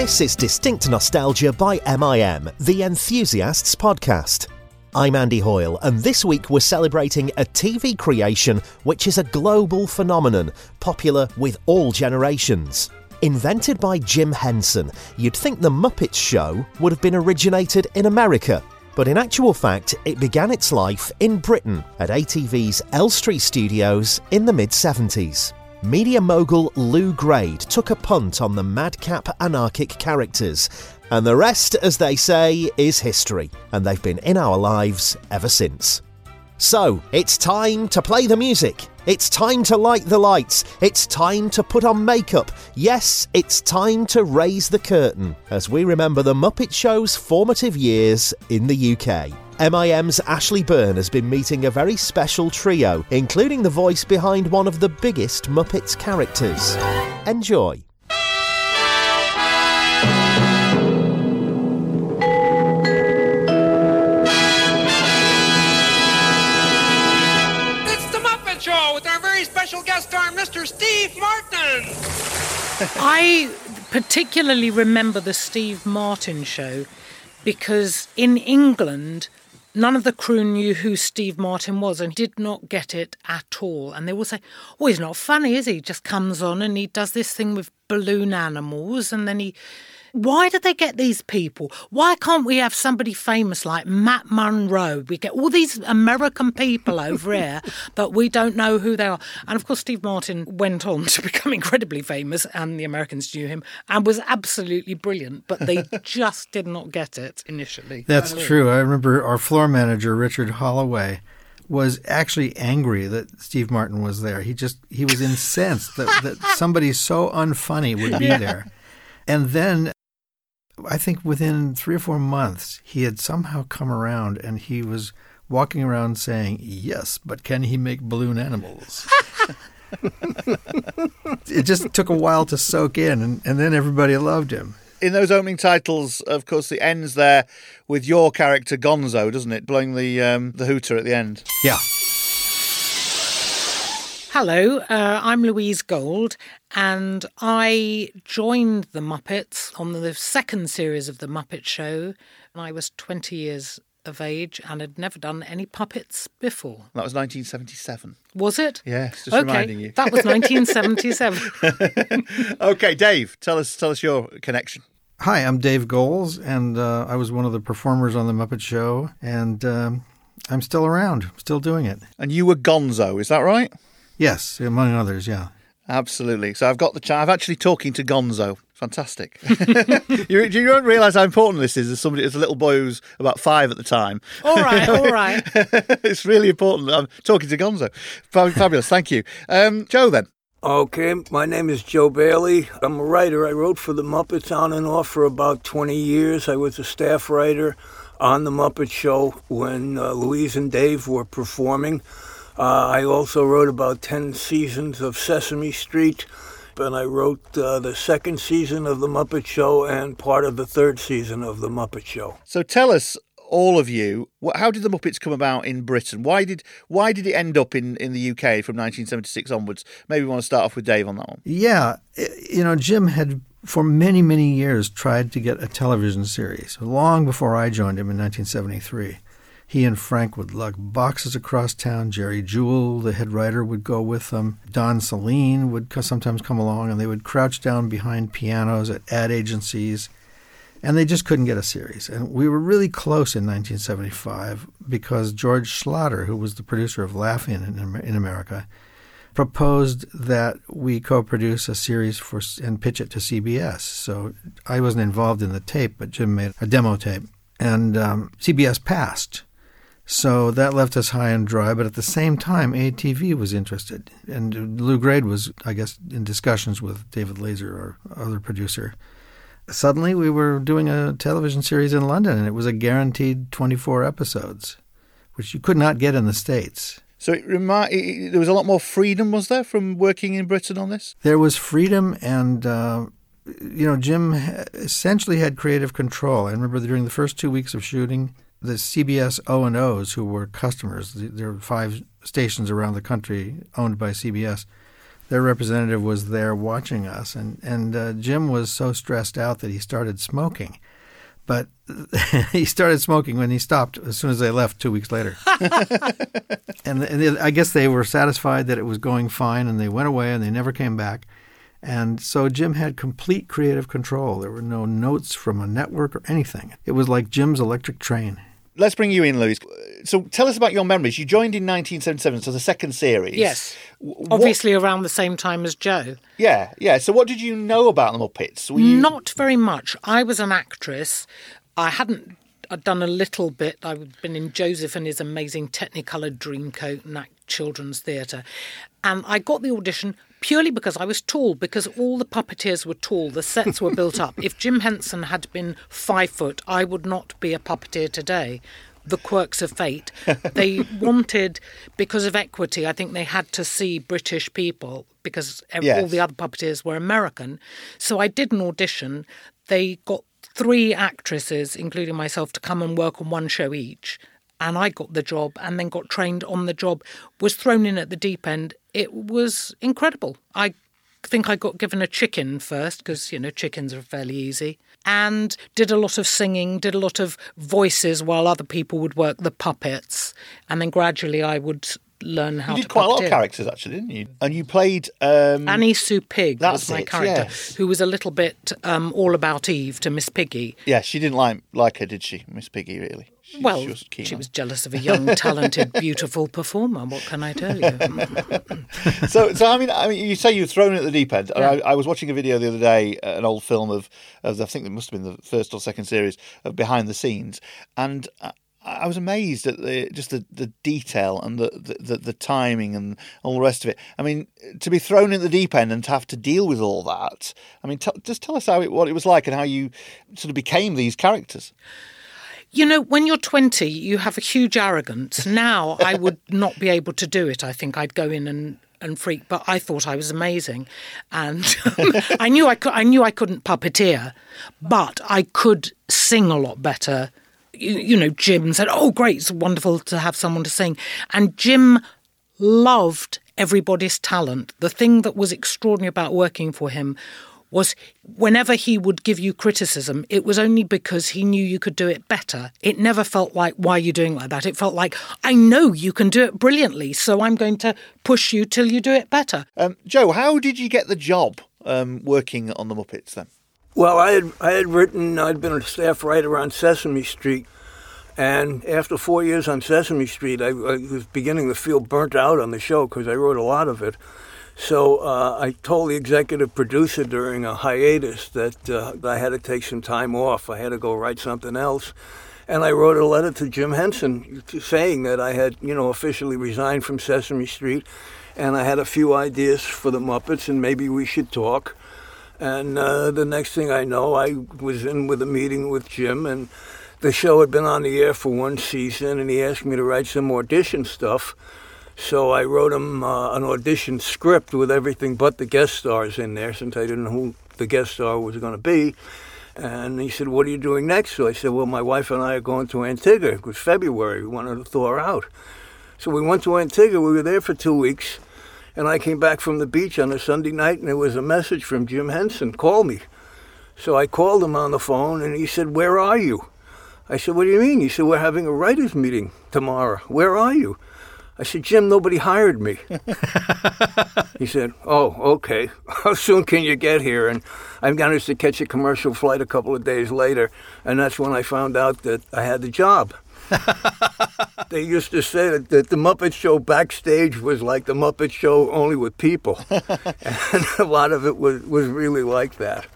This is Distinct Nostalgia by MIM, the Enthusiasts podcast. I'm Andy Hoyle, and this week we're celebrating a TV creation which is a global phenomenon, popular with all generations. Invented by Jim Henson, you'd think The Muppets Show would have been originated in America. But in actual fact, it began its life in Britain at ATV's Elstree studios in the mid 70s. Media mogul Lew Grade took a punt on the madcap anarchic characters, and the rest, as they say, is history, and they've been in our lives ever since. So, it's time to play the music. It's time to light the lights. It's time to put on makeup. Yes, it's time to raise the curtain as we remember the Muppet Show's formative years in the UK. MIM's Ashley Byrne has been meeting a very special trio, including the voice behind one of the biggest Muppets characters. Enjoy. It's the Muppet Show with our very special guest star, Mr. Steve Martin. I particularly remember the Steve Martin show because in England, none of the crew knew who Steve Martin was and did not get it at all. And they all say, Oh, he's not funny, is he? He just comes on and he does this thing with balloon animals and then he. Why did they get these people? Why can't we have somebody famous like Matt Monro? We get all these American people over here, but we don't know who they are. And of course, Steve Martin went on to become incredibly famous, and the Americans knew him and was absolutely brilliant, but they just did not get it initially. That's true. I remember our floor manager, Richard Holloway, was actually angry that Steve Martin was there. He just he was incensed that, that somebody so unfunny would be there. And then I think within three or four months he had somehow come around and he was walking around saying, Yes, but can he make balloon animals? it just took a while to soak in and, and then everybody loved him. in those opening titles, of course, it ends there with your character Gonzo, doesn't it? Blowing the um, the hooter at the end. Yeah. Hello, uh, I'm Louise Gold, and I joined the Muppets on the second series of The Muppet Show. And I was 20 years of age and had never done any puppets before. That was 1977. Was it? Yes, just okay, reminding you. that was 1977. okay, Dave, tell us tell us your connection. Hi, I'm Dave Goelz, and uh, I was one of the performers on The Muppet Show, and um, I'm still around, still doing it. And you were Gonzo, is that right? Yes, among others, yeah. Absolutely. So I've got the chance. I'm actually talking to Gonzo. Fantastic. you, you don't realise how important this is as somebody as a little boy who's about five at the time. all right, all right. it's really important. I'm talking to Gonzo. Fabulous. Thank you. Um, Joe, then. Okay, my name is Joe Bailey. I'm a writer. I wrote for the Muppets on and off for about 20 years. I was a staff writer on the Muppet Show when uh, Louise and Dave were performing. Uh, I also wrote about 10 seasons of Sesame Street, and I wrote uh, the second season of the Muppet Show and part of the third season of the Muppet Show. So tell us, all of you, wh- how did the Muppets come about in Britain? Why did why did it end up in, in the UK from 1976 onwards? Maybe we want to start off with Dave on that one. Yeah, you know, Jim had for many, many years tried to get a television series, long before I joined him in 1973. He and Frank would lug boxes across town. Jerry Juhl, the head writer, would go with them. Don Sahlin would sometimes come along, and they would crouch down behind pianos at ad agencies, and they just couldn't get a series. And we were really close in 1975 because George Schlatter, who was the producer of Laugh-In, in America, proposed that we co-produce a series for and pitch it to CBS. So I wasn't involved in the tape, but Jim made a demo tape, and um, CBS passed. So that left us high and dry. But at the same time, ATV was interested, and Lew Grade was, I guess, in discussions with David Lazer, our other producer. Suddenly, we were doing a television series in London, and it was a guaranteed 24 episodes, which you could not get in the States. So it it- there was a lot more freedom, was there, from working in Britain on this? There was freedom, and uh, you know, Jim essentially had creative control. I remember during the first two weeks of shooting, the CBS O and O's, who were customers, there were five stations around the country owned by CBS. their representative was there watching us, and and uh, Jim was so stressed out that he started smoking. But he started smoking when he stopped as soon as they left two weeks later. and, and I guess they were satisfied that it was going fine, and they went away and they never came back. And so Jim had complete creative control. There were no notes from a network or anything. It was like Jim's electric train. Let's bring you in, Louise. So tell us about your memories. You joined in 1977, so the second series. Yes. What- Obviously, around the same time as Joe. yeah, yeah. So what did you know about the Muppets? You... Not very much. I was an actress. I hadn't. I'd done a little bit. I'd been in Joseph and his amazing Technicolor Dreamcoat and that children's theatre, and I got the audition purely because I was tall. Because all the puppeteers were tall. The sets were built up. If Jim Henson had been five foot, I would not be a puppeteer today. The quirks of fate. They wanted, because of equity, I think they had to see British people because ev- all the other puppeteers were American. So I did an audition. They got three actresses, including myself, to come and work on one show each. And I got the job and then got trained on the job, was thrown in at the deep end. It was incredible. I think I got given a chicken first because, you know, chickens are fairly easy. And did a lot of singing, did a lot of voices while other people would work the puppets. And then gradually I would learn how You to did quite a lot of characters, actually, didn't you? And you played. Um, Annie Sue Pig That's was my it, character, yes. who was a little bit um, all about Eve to Miss Piggy. yeah, she didn't like like her, did she, Miss Piggy? Really? She, Well, she was she was jealous of a young, talented, beautiful performer. What can I tell you? so, so I mean, I mean, you say you were thrown at the deep end. And I, I was watching a video the other day, uh, an old film of, of I think it must have been the first or second series of behind the scenes, and I, was amazed at the just the, the detail and the, the, the the timing and all the rest of it. I mean, to be thrown in the deep end and to have to deal with all that. I mean, t- just tell us how it, what it was like and how you sort of became these characters. You know, when you're 20, you have a huge arrogance. Now, I would not be able to do it. I think I'd go in and, and freak, but I thought I was amazing, and I knew I could. I knew I couldn't puppeteer, but I could sing a lot better. You, you know, Jim said, "Oh, great! It's wonderful to have someone to sing," and Jim loved everybody's talent. The thing that was extraordinary about working for him was whenever he would give you criticism, it was only because he knew you could do it better. It never felt like, why are you doing like that? It felt like, I know you can do it brilliantly, so I'm going to push you till you do it better. Um, Joe, how did you get the job um, working on the Muppets then? Well, I had I had written. I'd been a staff writer on Sesame Street, and after four years on Sesame Street, I, I was beginning to feel burnt out on the show because I wrote a lot of it. So uh, I told the executive producer during a hiatus that uh, I had to take some time off. I had to go write something else. And I wrote a letter to Jim Henson saying that I had, you know, officially resigned from Sesame Street and I had a few ideas for the Muppets and maybe we should talk. And uh, the next thing I know, I was in with a meeting with Jim, and the show had been on the air for one season, and he asked me to write some audition stuff. So I wrote him uh, an audition script with everything but the guest stars in there, since I didn't know who the guest star was going to be. And he said, "What are you doing next?" So I said, "Well, my wife and I are going to Antigua. It was February. We wanted to thaw out." So we went to Antigua. We were there for two weeks. And I came back from the beach on a Sunday night, and there was a message from Jim Henson. Call me. So I called him on the phone, and he said, Where are you? I said, What do you mean? He said, We're having a writers' meeting tomorrow. Where are you? I said, Jim, nobody hired me. he said, Oh, okay. How soon can you get here? And I managed to catch a commercial flight a couple of days later, and that's when I found out that I had the job. they used to say that, that the Muppet Show backstage was like the Muppet Show only with people, and a lot of it was was really like that.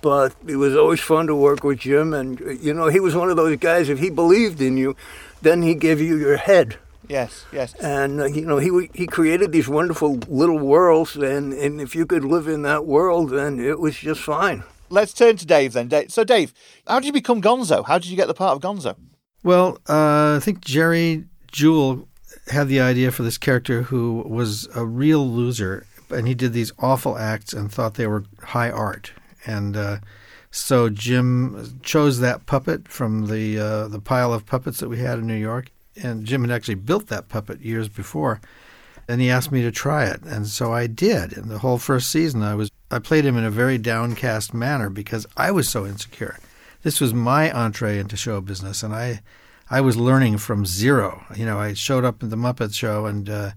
But it was always fun to work with Jim, and you know he was one of those guys. If he believed in you, then he gave you your head, Yes, yes. and uh, you know he he created these wonderful little worlds, and and if you could live in that world, then it was just fine. Let's turn to Dave then. Dave, so, Dave, how did you become Gonzo? How did you get the part of Gonzo? Well, uh, I think Jerry Juhl had the idea for this character who was a real loser, and he did these awful acts and thought they were high art. And uh, so Jim chose that puppet from the uh, the pile of puppets that we had in New York, and Jim had actually built that puppet years before. and he asked me to try it, and so I did. And the whole first season, I was I played him in a very downcast manner because I was so insecure. This was my entree into show business, and I I was learning from zero. You know, I showed up at the Muppet Show and. Uh,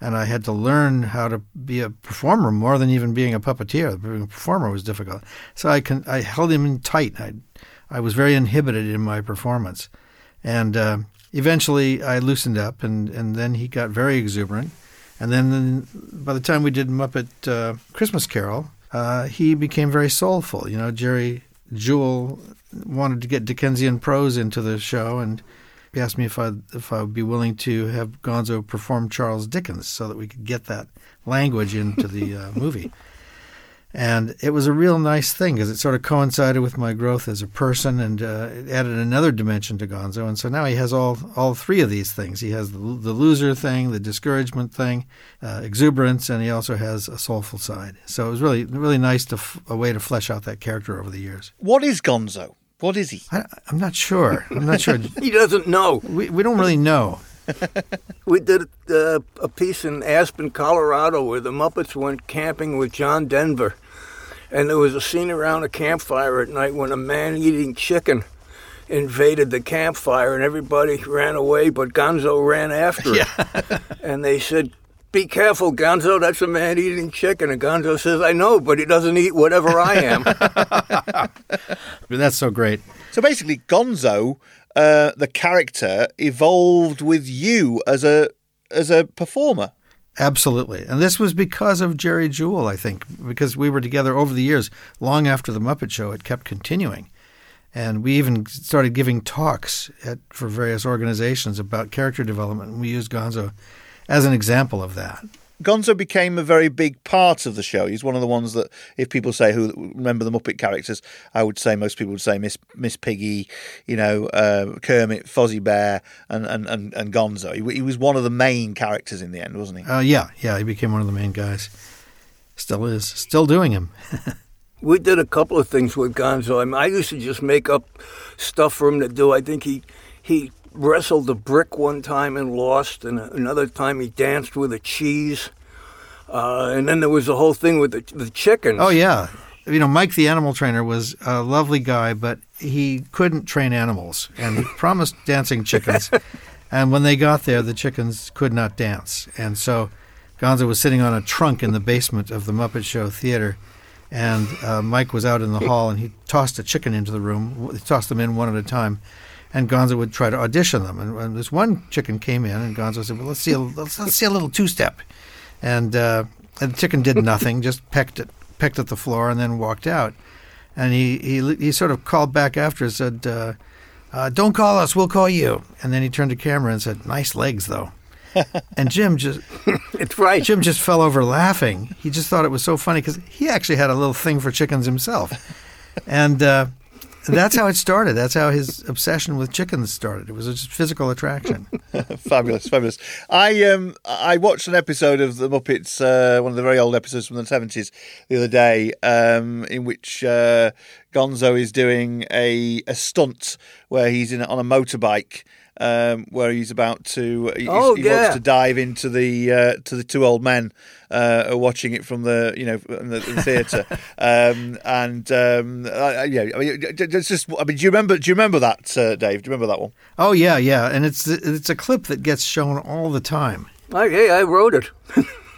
and I had to learn how to be a performer more than even being a puppeteer. Being a performer was difficult, so I can I held him in tight. I I was very inhibited in my performance, and uh, eventually I loosened up, and and then he got very exuberant, and then by the time we did Muppet uh, Christmas Carol, uh, he became very soulful. You know, Jerry Juhl wanted to get Dickensian prose into the show, and he asked me if I if I would be willing to have Gonzo perform Charles Dickens so that we could get that language into the uh, movie. And it was a real nice thing because it sort of coincided with my growth as a person and uh, it added another dimension to Gonzo. And so now he has all all three of these things. He has the, the loser thing, the discouragement thing, uh, exuberance, and he also has a soulful side. So it was really really nice to f- a way to flesh out that character over the years. What is Gonzo? What is he? I, I'm not sure. I'm not sure. He doesn't know. we we don't really know. We did uh, a piece in Aspen, Colorado, where the Muppets went camping with John Denver, and there was a scene around a campfire at night when a man eating chicken invaded the campfire, and everybody ran away, but Gonzo ran after it. and they said, "Be careful, Gonzo. That's a man eating chicken." And Gonzo says, "I know, but he doesn't eat whatever I am." That's so great. So basically, Gonzo, uh, the character, evolved with you as a as a performer. Absolutely. And this was because of Jerry Juhl, I think, because we were together over the years, long after the Muppet Show, it kept continuing. And we even started giving talks at, for various organizations about character development. And we used Gonzo as an example of that. Gonzo became a very big part of the show. He's one of the ones that, if people say who remember the Muppet characters, I would say most people would say Miss Miss Piggy, you know, uh, Kermit, Fozzie Bear, and and and, and Gonzo. He, he was one of the main characters in the end, wasn't he? Uh, yeah, yeah, he became one of the main guys. Still is. Still doing him. We did a couple of things with Gonzo. I, mean, I used to just make up stuff for him to do. I think he he wrestled a brick one time and lost, and another time he danced with a cheese. Uh, and then there was the whole thing with the, the chickens. Oh, yeah. You know, Mike the animal trainer was a lovely guy, but he couldn't train animals and he promised dancing chickens. and when they got there, the chickens could not dance. And so Gonzo was sitting on a trunk in the basement of the Muppet Show theater. And uh, Mike was out in the hall and he tossed a chicken into the room. He tossed them in one at a time. And Gonzo would try to audition them. And when this one chicken came in, and Gonzo said, "Well, let's see a let's, let's see a little two-step." And, uh, and the chicken did nothing, just pecked at pecked at the floor, and then walked out. And he he he sort of called back after and said, uh, uh, "Don't call us, we'll call you." And then he turned to camera and said, "Nice legs, though." and Jim just it's right. Jim just fell over laughing. He just thought it was so funny because he actually had a little thing for chickens himself, and uh, that's how it started. That's how his obsession with chickens started. It was a physical attraction. fabulous, fabulous. I um I watched an episode of the Muppets, uh, one of the very old episodes from the seventies, the other day, um, in which uh, Gonzo is doing a a stunt where he's in on a motorbike. Um, where he's about to, he, Oh, he yeah. wants to dive into the uh, to the two old men uh, watching it from the you know from the, the theatre, um, and um, I, I- yeah, I mean, it's just. I mean, do you remember? Do you remember that, uh, Dave? Do you remember that one? oh yeah, yeah, and it's it's a clip that gets shown all the time. I, hey, I wrote it.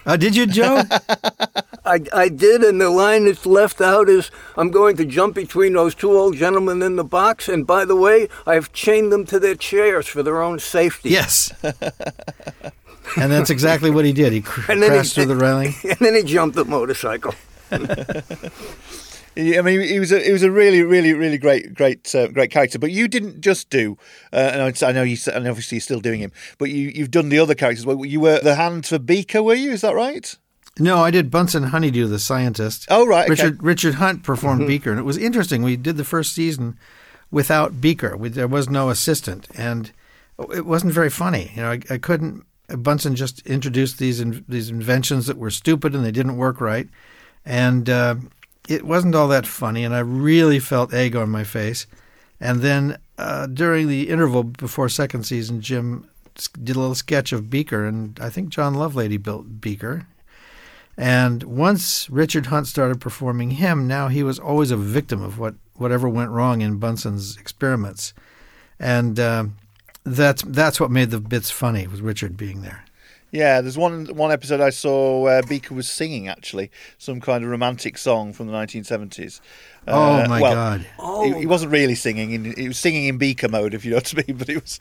Uh, did you, Joe? I, I did, and the line that's left out is I'm going to jump between those two old gentlemen in the box, and by the way, I've chained them to their chairs for their own safety. yes. and that's exactly what he did. He cr- And then he- crashed through the railing. And then he jumped the motorcycle. He- I mean, he was a he was a really, really, really great, great, uh, great character. But you didn't just do, uh, and I- I know you, and obviously you're still doing him. But you you've done the other characters. Well, You were the hand for Beaker, were you? Is that right? No, I did Bunsen Honeydew, the scientist. Oh, right, okay. Richard Richard Hunt performed Beaker, and it was interesting. We did the first season without Beaker. We, there was no assistant, and it wasn't very funny. You know, I, I couldn't. Bunsen just introduced these in, these inventions that were stupid and they didn't work right, and uh, it wasn't all that funny. And I really felt egg on my face. And then uh, during the interval before second season, Jim did a little sketch of Beaker, and I think John Lovelady built Beaker. And once Richard Hunt started performing him, now he was always a victim of what whatever went wrong in Bunsen's experiments, and uh, that's that's what made the bits funny was Richard being there. Yeah, there's one one episode I saw where Beaker was singing actually some kind of romantic song from the 1970s. Oh Uh, my well, God! He, he wasn't really singing; in, he was singing in Beaker mode, if you know what I mean. But he was.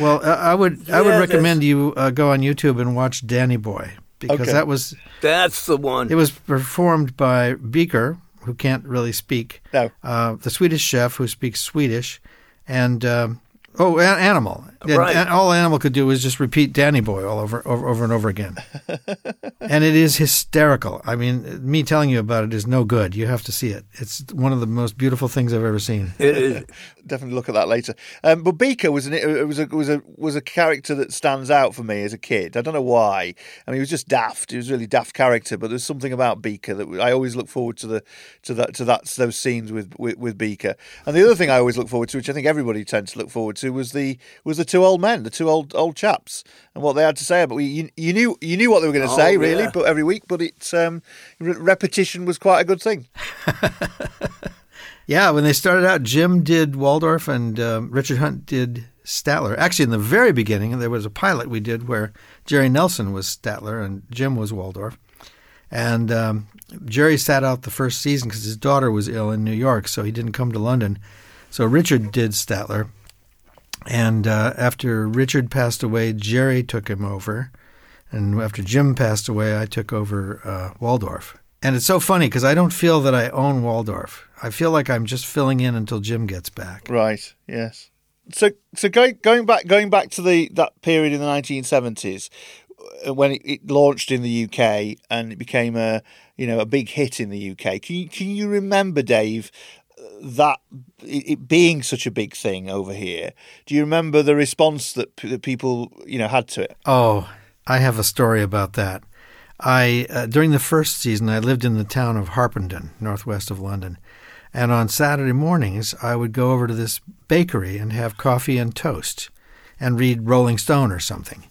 Well, I I would I Yeah, would that's- recommend you uh, go on YouTube and watch Danny Boy because Okay. that was That's the one. it was performed by Beaker, who can't really speak, no, uh, the Swedish chef who speaks Swedish, and um, oh, an- Animal. And- Right. and all Animal could do was just repeat Danny Boy all over, over, over and over again, and it is hysterical. I mean, me telling you about it is no good. You have to see it. It's one of the most beautiful things I've ever seen. it is. definitely look at that later. Um, but Beaker was an it was a was a was a character that stands out for me as a kid. I don't know why. I mean, he was just daft. He was a really daft character. But there's something about Beaker that I always look forward to the to that to that those scenes with, with with Beaker. And the other thing I always look forward to, which I think everybody tends to look forward to, was the was the two old men, the two old old chaps, and what they had to say about. You, you knew you knew what they were going to Oh, say really, yeah. but every week. But it's um, re- repetition was quite a good thing. Yeah, when they started out, Jim did Waldorf and um, Richard Hunt did Statler. Actually, in the very beginning, there was a pilot we did where Jerry Nelson was Statler and Jim was Waldorf. And um, Jerry sat out the first season because his daughter was ill in New York, so he didn't come to London. So Richard did Statler. And uh, after Richard passed away, Jerry took him over. And after Jim passed away, I took over uh, Waldorf. And it's so funny because I don't feel that I own Waldorf. I feel like I'm just filling in until Jim gets back. Right. Yes. So, so going going back going back to the that period in the 1970s uh, when it, it launched in the UK and it became a you know a big hit in the UK. Can you can you remember, Dave? That it it being such a big thing over here, do you remember the response that, p- that people you know had to it? Oh, I have a story about that. I uh, during the first season, I lived in the town of Harpenden, northwest of London, and on Saturday mornings, I would go over to this bakery and have coffee and toast, and read Rolling Stone or something.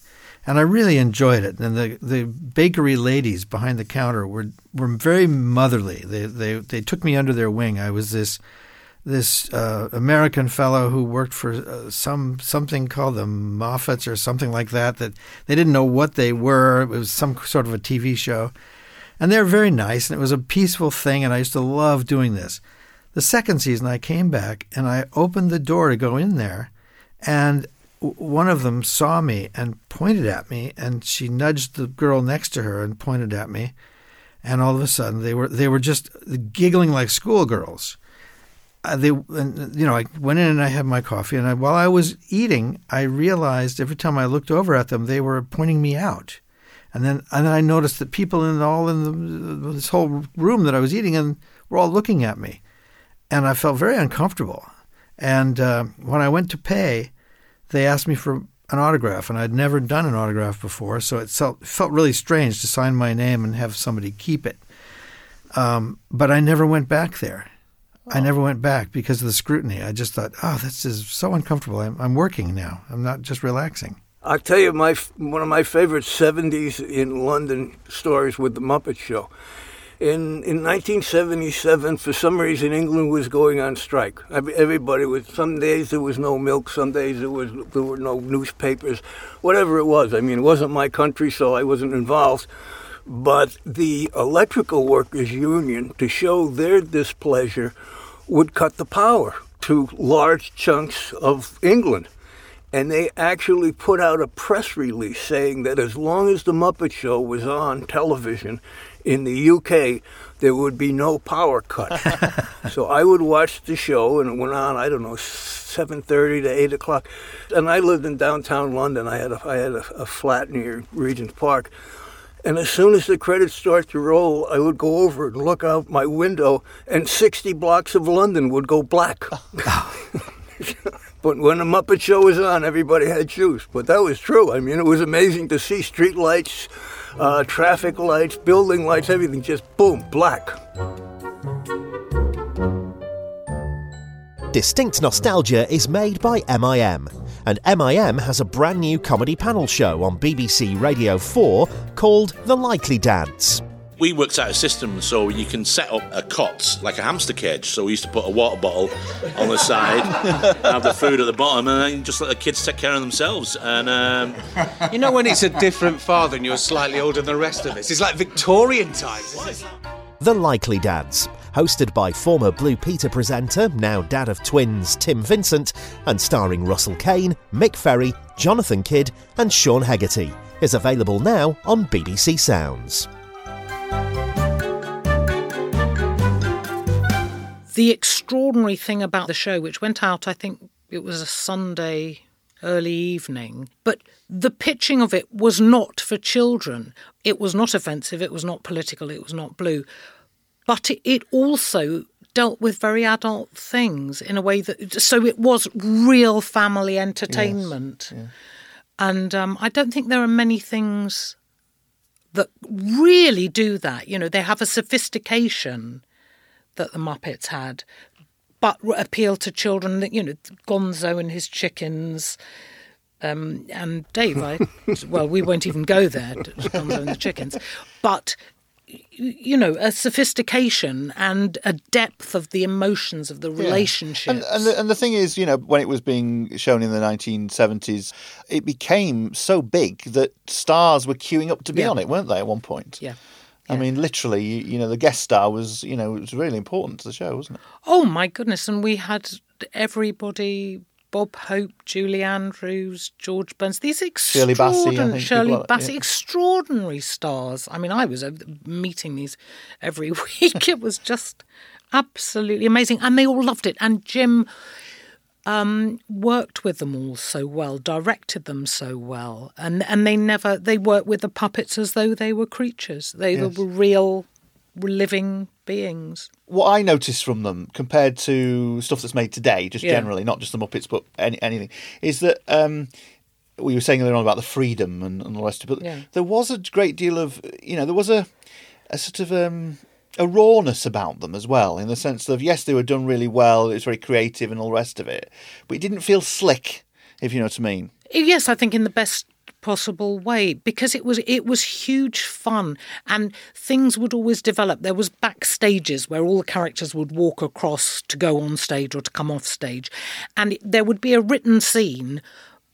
And I really enjoyed it. And the, the bakery ladies behind the counter were were very motherly. They they they took me under their wing. I was this this uh, American fellow who worked for uh, some something called the Moffats or something like that. That they didn't know what they were. It was some sort of a TV show, and they were very nice. And it was a peaceful thing. And I used to love doing this. The second season, I came back and I opened the door to go in there, and one of them saw me and pointed at me, and she nudged the girl next to her and pointed at me, and all of a sudden they were they were just giggling like schoolgirls. Uh, they and, you know I went in and I had my coffee and I, while I was eating I realized every time I looked over at them they were pointing me out. And then and then I noticed that people in all in the, this whole room that I was eating in were all looking at me. And I felt very uncomfortable. And uh, when I went to pay they asked me for an autograph and I'd never done an autograph before so it felt, felt really strange to sign my name and have somebody keep it um, but I never went back there I never went back because of the scrutiny. I just thought, oh, this is so uncomfortable. I'm, I'm working now. I'm not just relaxing. I'll tell you my one of my favorite 70s in London stories with the Muppet Show. In in 1977, for some reason, England was going on strike. Everybody was. Some days there was no milk. Some days there was there were no newspapers. Whatever it was. I mean, it wasn't my country, so I wasn't involved. But the electrical workers union, to show their displeasure, would cut the power to large chunks of England. And they actually put out a press release saying that as long as the Muppet Show was on television in the UK, there would be no power cut. so I would watch the show, and it went on. I don't know, seven thirty to eight o'clock. And I lived in downtown London. I had a, I had a, a flat near Regent's Park. And as soon as the credits start to roll, I would go over and look out my window, and 60 blocks of London would go black. but when the Muppet Show was on, everybody had shoes. But that was true. I mean, it was amazing to see street lights, uh, traffic lights, building lights, everything just boom, black. Distinct Nostalgia is made by MIM. and MIM has a brand new comedy panel show on BBC Radio 4 called The Likely Dads. We worked out a system so you can set up a cot like a hamster cage. So we used to put a water bottle on the side, have the food at the bottom, and then just let the kids take care of themselves. And um, You know when it's a different father and you're slightly older than the rest of us? It's like Victorian times. The Likely Dads, hosted by former Blue Peter presenter, now dad of twins Tim Vincent, and starring Russell Kane, Mick Ferry, Jonathan Kidd, and Sean Hegarty, is available now on BBC Sounds. The extraordinary thing about the show, which went out, I think it was a Sunday early evening, but the pitching of it was not for children. It was not offensive, it was not political, it was not blue. But it, also dealt with very adult things in a way that. So it was real family entertainment. And um, I don't think there are many things that really do that. You know, they have a sophistication that the Muppets had, but appeal to children. You know, Gonzo and his chickens, um, and Dave. I well, we won't even go there. Gonzo and the chickens, but you know, a sophistication and a depth of the emotions of the relationships. And, and, the, and the thing is, you know, when it was being shown in the 1970s, it became so big that stars were queuing up to be Yeah. on it, weren't they, at one point? yeah. I mean, literally, you, you know, the guest star was, you know, it was really important to the show, wasn't it? Oh my goodness! And we had everybody. Bob Hope, Julie Andrews, George Burns, these Shirley Bassey, I extraordinary think, Shirley like Bassey, yeah. extraordinary stars. I mean, I was meeting these every week. it was just absolutely amazing, and they all loved it. And Jim um, worked with them all so well, directed them so well, and and they never they worked with the puppets as though they were creatures. They Yes. were real, living beings. What I noticed from them compared to stuff that's made today, just Yeah. generally, not just the Muppets, but any, anything, is that um, we were saying earlier on about the freedom and, and all the rest of it. But Yeah. there was a great deal of, you know, there was a, a sort of um, a rawness about them as well, in the sense of yes, they were done really well, it was very creative and all the rest of it, but it didn't feel slick, if you know what I mean. Yes, I think in the best possible way because it was it was huge fun and things would always develop there was backstages where all the characters would walk across to go on stage or to come off stage and there would be a written scene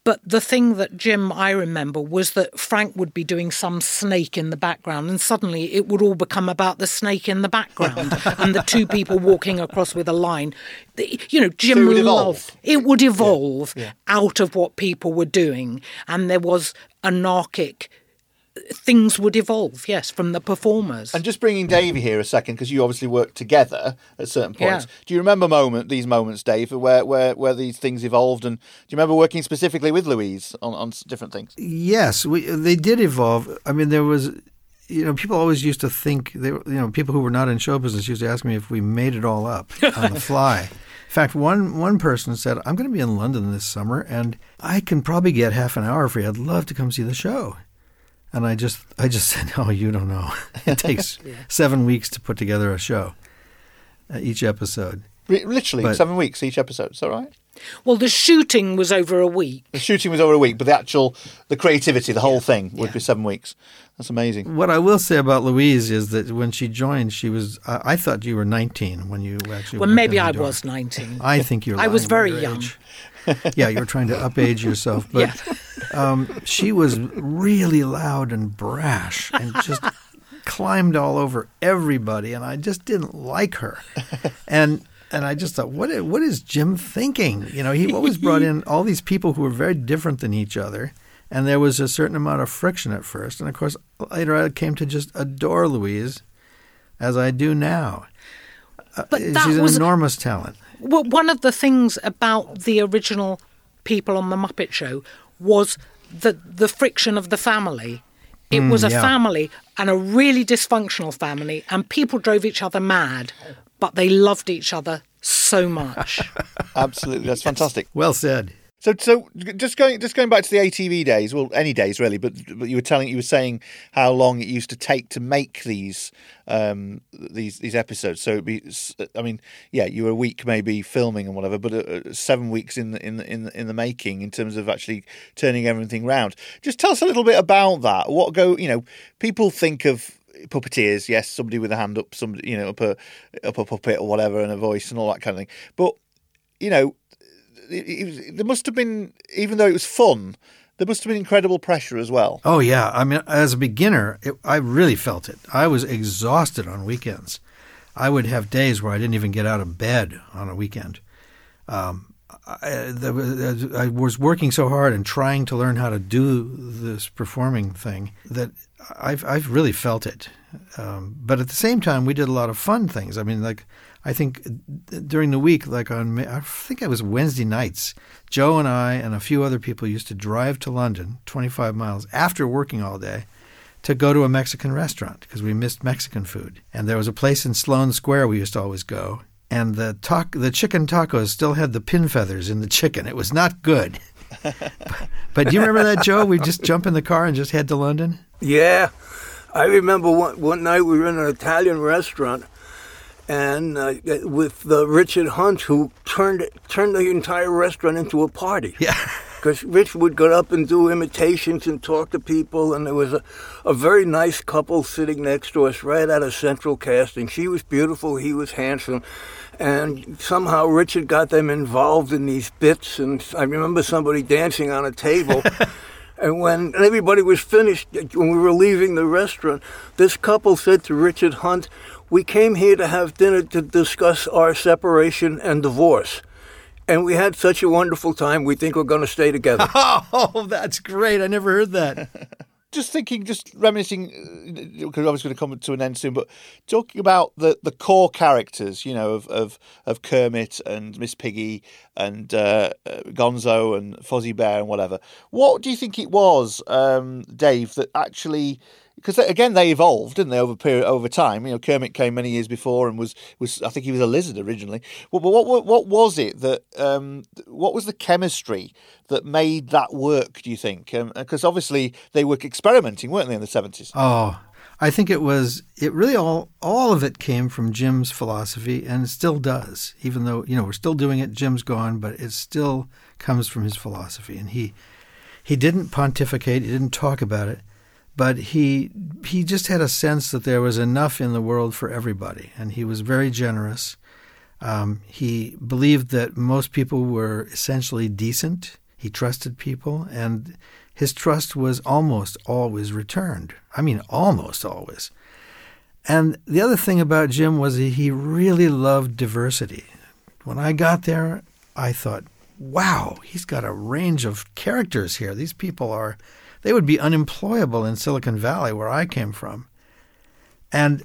but the thing that Jim I remember was that Frank would be doing some snake in the background and suddenly it would all become about the snake in the background and the two people walking across with a line. You know Jim So it would evolve. loved it would evolve out of what people were doing. And there was anarchic things would evolve yes from the performers And just bringing Davey here a second, because you obviously worked together at certain points. Yeah. Do you remember moment these moments, Dave, where where where these things evolved? And do you remember working specifically with Louise on, on different things? Yes, we, they did evolve. I mean, there was, you know, people always used to think they, were, you know, people who were not in show business used to ask me if we made it all up on the fly. In fact, one one person said, "I'm going to be in London this summer, and I can probably get half an hour free. I'd love to come see the show." And I just, I just said, "Oh, you don't know. It takes seven weeks to put together a show, uh, each episode." Re- Literally But- seven weeks each episode. Is that right? well the shooting was over a week The shooting was over a week, but the actual the creativity, the whole thing, would Yeah. be seven weeks. That's amazing. What I will say about Louise is that when she joined, she was. I, I thought you were 19 when you actually. well maybe I door. was 19 I think you're. I was very young. age. yeah, you were trying to upage yourself, but um, she was really loud and brash and just climbed all over everybody, and I just didn't like her. And and I just thought, what what is Jim thinking? You know, he always brought in all these people who were very different than each other. And there was a certain amount of friction at first. And of course, later I came to just adore Louise, as I do now. but that Uh, She's an was enormous talent. Well, one of the things about the original people on the Muppet Show was the the friction of the family. It mm, was a yeah. family and a really dysfunctional family, and people drove each other mad, but they loved each other so much. Absolutely, that's fantastic. Well said. So, so just going just going back to the ATV days, well, any days really, but but you were telling you were saying how long it used to take to make these um, these these episodes. So be, I mean, yeah, you were a week maybe filming and whatever, but uh, seven weeks in the, in the, in the, in the making in terms of actually turning everything round. Just tell us a little bit about that. What go, you know, people think of puppeteers, yes, somebody with a hand up, somebody, you know, up a up a puppet or whatever, and a voice and all that kind of thing, but you know there must have been, even though it was fun, there must have been incredible pressure as well. Oh yeah, I mean, as a beginner, it, I really felt it. I was exhausted on weekends. I would have days where I didn't even get out of bed on a weekend. Um, I, I, was working so hard and trying to learn how to do this performing thing that I've I've really felt it. Um, but at the same time, we did a lot of fun things. I mean, like I think uh, during the week, like on, I think it was Wednesday nights, Joe and I and a few other people used to drive to London, 25 miles, after working all day, to go to a Mexican restaurant because we missed Mexican food. And there was a place in Sloane Square we used to always go. And the taco, the chicken tacos still had the pin feathers in the chicken. It was not good. but, but do you remember that, Joe? We just jump in the car and just head to London. Yeah, I remember one one night we were in an Italian restaurant, and uh, with uh, Richard Hunt, who turned turned the entire restaurant into a party. Yeah. Because Rich would go up and do imitations and talk to people, and there was a, a very nice couple sitting next to us right out of central casting. She was beautiful, he was handsome, and somehow Richard got them involved in these bits. And I remember somebody dancing on a table. And when everybody was finished, when we were leaving the restaurant, this couple said to Richard Hunt, we came here to have dinner to discuss our separation and divorce. And we had such a wonderful time. We think we're going to stay together. oh, that's great. I never heard that. just thinking, just reminiscing, because uh, I was going to come to an end soon, but talking about the, the core characters, you know, of, of, of Kermit and Miss Piggy and uh, uh, Gonzo and Fozzie Bear and whatever. What do you think it was, um, Dave, that actually because again they evolved, didn't they, over period over time? You know, Kermit came many years before and was was I think he was a lizard originally. But, but what, what what was it that um, what was the chemistry that made that work? Do you think? Because um, obviously they were experimenting, weren't they, in the seventies? Oh. I think it was it really all all of it came from Jim's philosophy and still does even though you know we're still doing it Jim's gone but it still comes from his philosophy and he he didn't pontificate he didn't talk about it but he he just had a sense that there was enough in the world for everybody, and he was very generous. Um, he believed that most people were essentially decent. He trusted people, and his trust was almost always returned. I mean, almost always. And the other thing about Jim was that he really loved diversity. When I got there, I thought, wow, he's got a range of characters here. These people are they would be unemployable in Silicon Valley, where I came from. And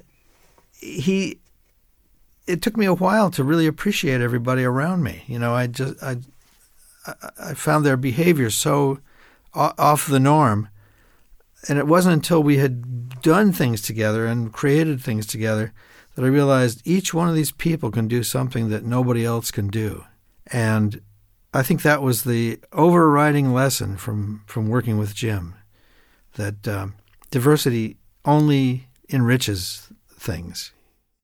he, it took me a while to really appreciate everybody around me. You know, I just, I, I found their behavior so off the norm. And it wasn't until we had done things together and created things together that I realized each one of these people can do something that nobody else can do. And I think that was the overriding lesson from, from working with Jim that um, diversity only enriches things.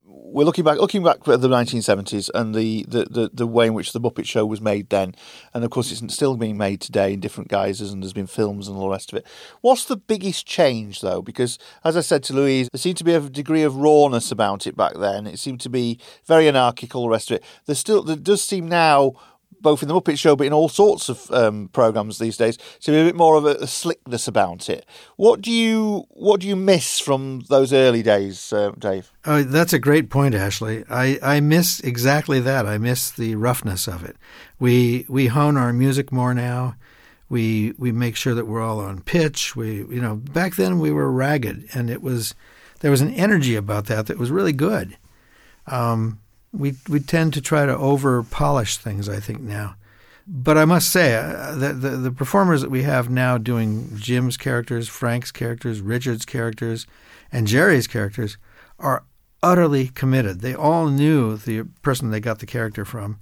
We're looking back, looking back at the 1970s and the, the, the, the, way in which the Muppet Show was made then, and of course it's still being made today in different guises, and there's been films and all the rest of it. What's the biggest change though? Because as I said to Louise, there seemed to be a degree of rawness about it back then. It seemed to be very anarchical. The rest of it. There still there does seem now both in the Muppet Show, but in all sorts of um, programs these days, to be a bit more of a, a, slickness about it. What do you what do you miss from those early days, uh, Dave? Oh, that's a great point, Ashley. I, I miss exactly that. I miss the roughness of it. We we hone our music more now. We we make sure that we're all on pitch. We you know back then we were ragged, and it was there was an energy about that that was really good. Um, we we tend to try to over polish things. I think now, but I must say uh, that the the performers that we have now doing Jim's characters, Frank's characters, Richard's characters, and Jerry's characters are utterly committed. They all knew the person they got the character from,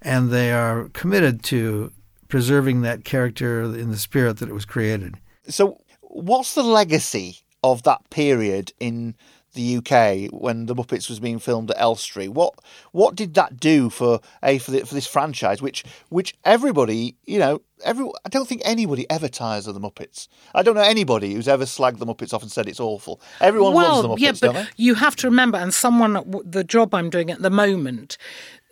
and they are committed to preserving that character in the spirit that it was created. So, what's the legacy of that period in the UK when the Muppets was being filmed at Elstree? What what did that do for a for, the, for this franchise, which which everybody you know every I don't think anybody ever tires of the Muppets. I don't know anybody who's ever slagged the Muppets off and said it's awful. Everyone well, loves the Muppets, yeah, but you have to remember, and someone the job I'm doing at the moment,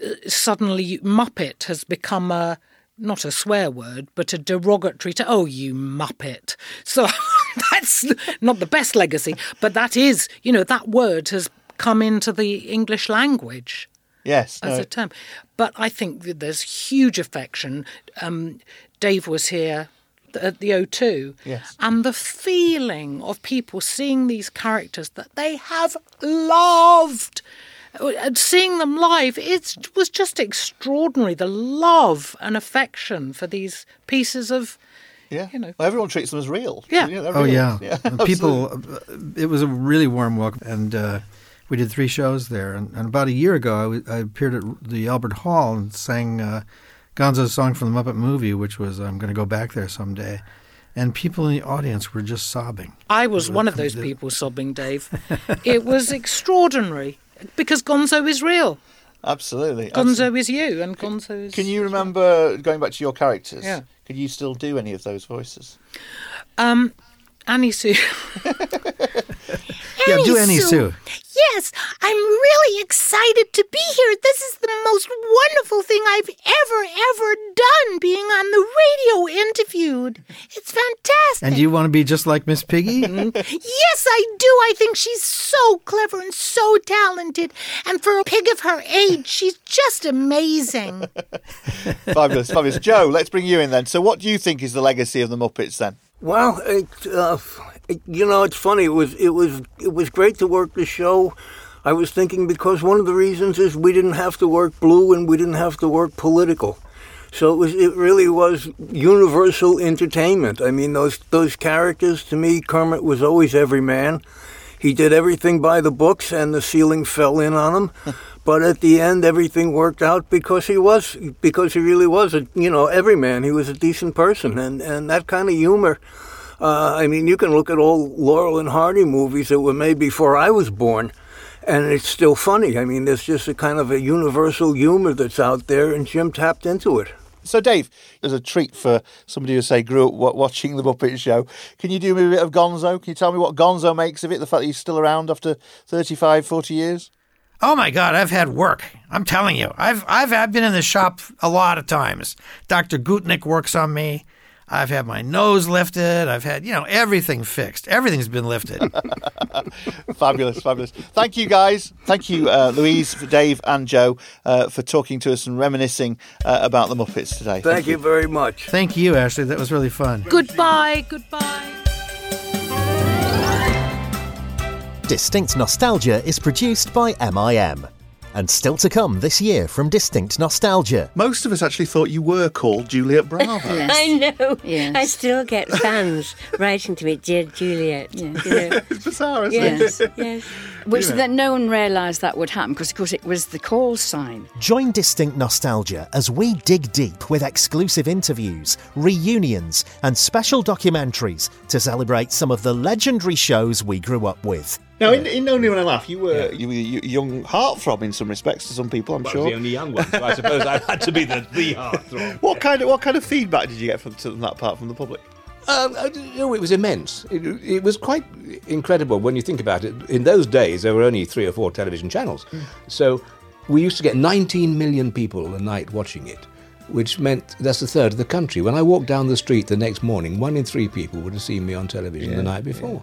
uh, suddenly Muppet has become a not a swear word, but a derogatory to oh you Muppet. So that's not the best legacy, but that is you know that word has come into the English language Yes, as no. a term. But I think that there's huge affection. Um, Dave was here at the O2. Yes. And the feeling of people seeing these characters that they have loved. And seeing them live, it was just extraordinary. The love and affection for these pieces of, yeah. you know. Well, everyone treats them as real. Yeah. they're Oh real. yeah, And people. uh, It was a really warm welcome, and uh, we did three shows there. And, and about a year ago, I, w- I appeared at the Albert Hall and sang uh, Gonzo's song from the Muppet movie, which was "I'm going to go back there someday." And people in the audience were just sobbing. I was one of those people sobbing, Dave. it was extraordinary because Gonzo is real. Absolutely. Gonzo is you, and Gonzo is. Can you remember going back to your characters? Yeah. Can you still do any of those voices? Um, Annie Sue. Yeah, do any Sue. Yes, I'm really excited to be here. This is the most wonderful thing I've ever, ever done being on the radio interviewed. It's fantastic. And you want to be just like Miss Piggy? Yes, I do. I think she's so clever and so talented. And for a pig of her age, she's just amazing. fabulous, fabulous. Joe, let's bring you in then. So, what do you think is the legacy of the Muppets then? Well, it, uh, it, you know, it's funny. It was it was it was great to work the show. I was thinking because one of the reasons is we didn't have to work blue and we didn't have to work political. So it was it really was universal entertainment. I mean, those those characters to me, Kermit was always every man. He did everything by the books, and the ceiling fell in on him. but at the end, everything worked out because he was because he really was a you know every man. He was a decent person, and and that kind of humor. Uh, I mean, you can look at all Laurel and Hardy movies that were made before I was born, and it's still funny. I mean, there's just a kind of a universal humor that's out there, and Jim tapped into it. So, Dave, as a treat for somebody who say grew up watching the Muppet Show, can you do me a bit of Gonzo? Can you tell me what Gonzo makes of it? The fact that he's still around after 35, 40 years. Oh my God, I've had work. I'm telling you, I've I've, I've been in the shop a lot of times. Dr. Gutnick works on me. I've had my nose lifted. I've had you know everything fixed. Everything's been lifted. fabulous, fabulous. Thank you, guys. Thank you, uh, Louise, Dave, and Joe, uh, for talking to us and reminiscing uh, about the Muppets today. Thank you very much. Thank you, Ashley. That was really fun. Goodbye, goodbye. Distinct Nostalgia is produced by MIM. And still to come this year from Distinct Nostalgia. Most of us actually thought you were called Juliet Bravo. yes. I know. Yes. I still get fans writing to me, dear Juliet. Yes. You know. it's bizarre, isn't yes, it? yes. Which You know. that no one realised that would happen because, of course, it was the call sign. Join Distinct Nostalgia as we dig deep with exclusive interviews, reunions, and special documentaries to celebrate some of the legendary shows we grew up with. Now, in, in Only When I Laugh, you were you were a young heartthrob in some respects to some people, I'm Well, I sure. was the only young one, so I suppose I had to be the, the heartthrob. What kind of what kind of feedback did you get from, from that part from the public? Um, I- it was immense. It, it was quite incredible when you think about it. In those days, there were only three or four television channels. So we used to get 19 million people a night watching it, which meant that's a third of the country. When I walked down the street the next morning, one in three people would have seen me on television the night before,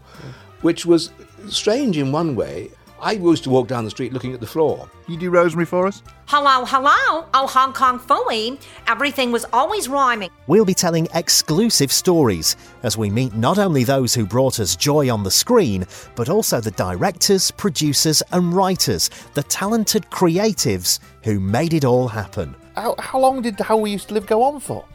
which was strange in one way. I used to walk down the street looking at the floor. You do Rosemary for us? Hello, hello. Oh, Hong Kong Phooey. Everything was always rhyming. We'll be telling exclusive stories as we meet not only those who brought us joy on the screen, but also the directors, producers, and writers, the talented creatives who made it all happen. How, how long did How We Used to Live go on for?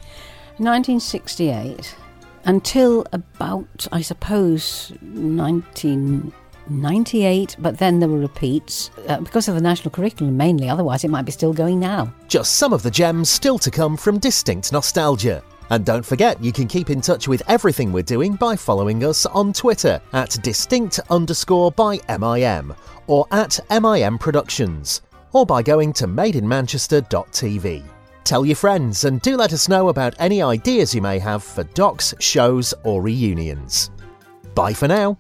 1968 until about, I suppose, 1998, but then there were repeats uh, because of the national curriculum mainly, otherwise, it might be still going now. Just some of the gems still to come from Distinct Nostalgia. And don't forget, you can keep in touch with everything we're doing by following us on Twitter at distinct underscore by MIM or at MIM Productions or by going to madeinmanchester.tv. Tell your friends and do let us know about any ideas you may have for docs, shows, or reunions. Bye for now.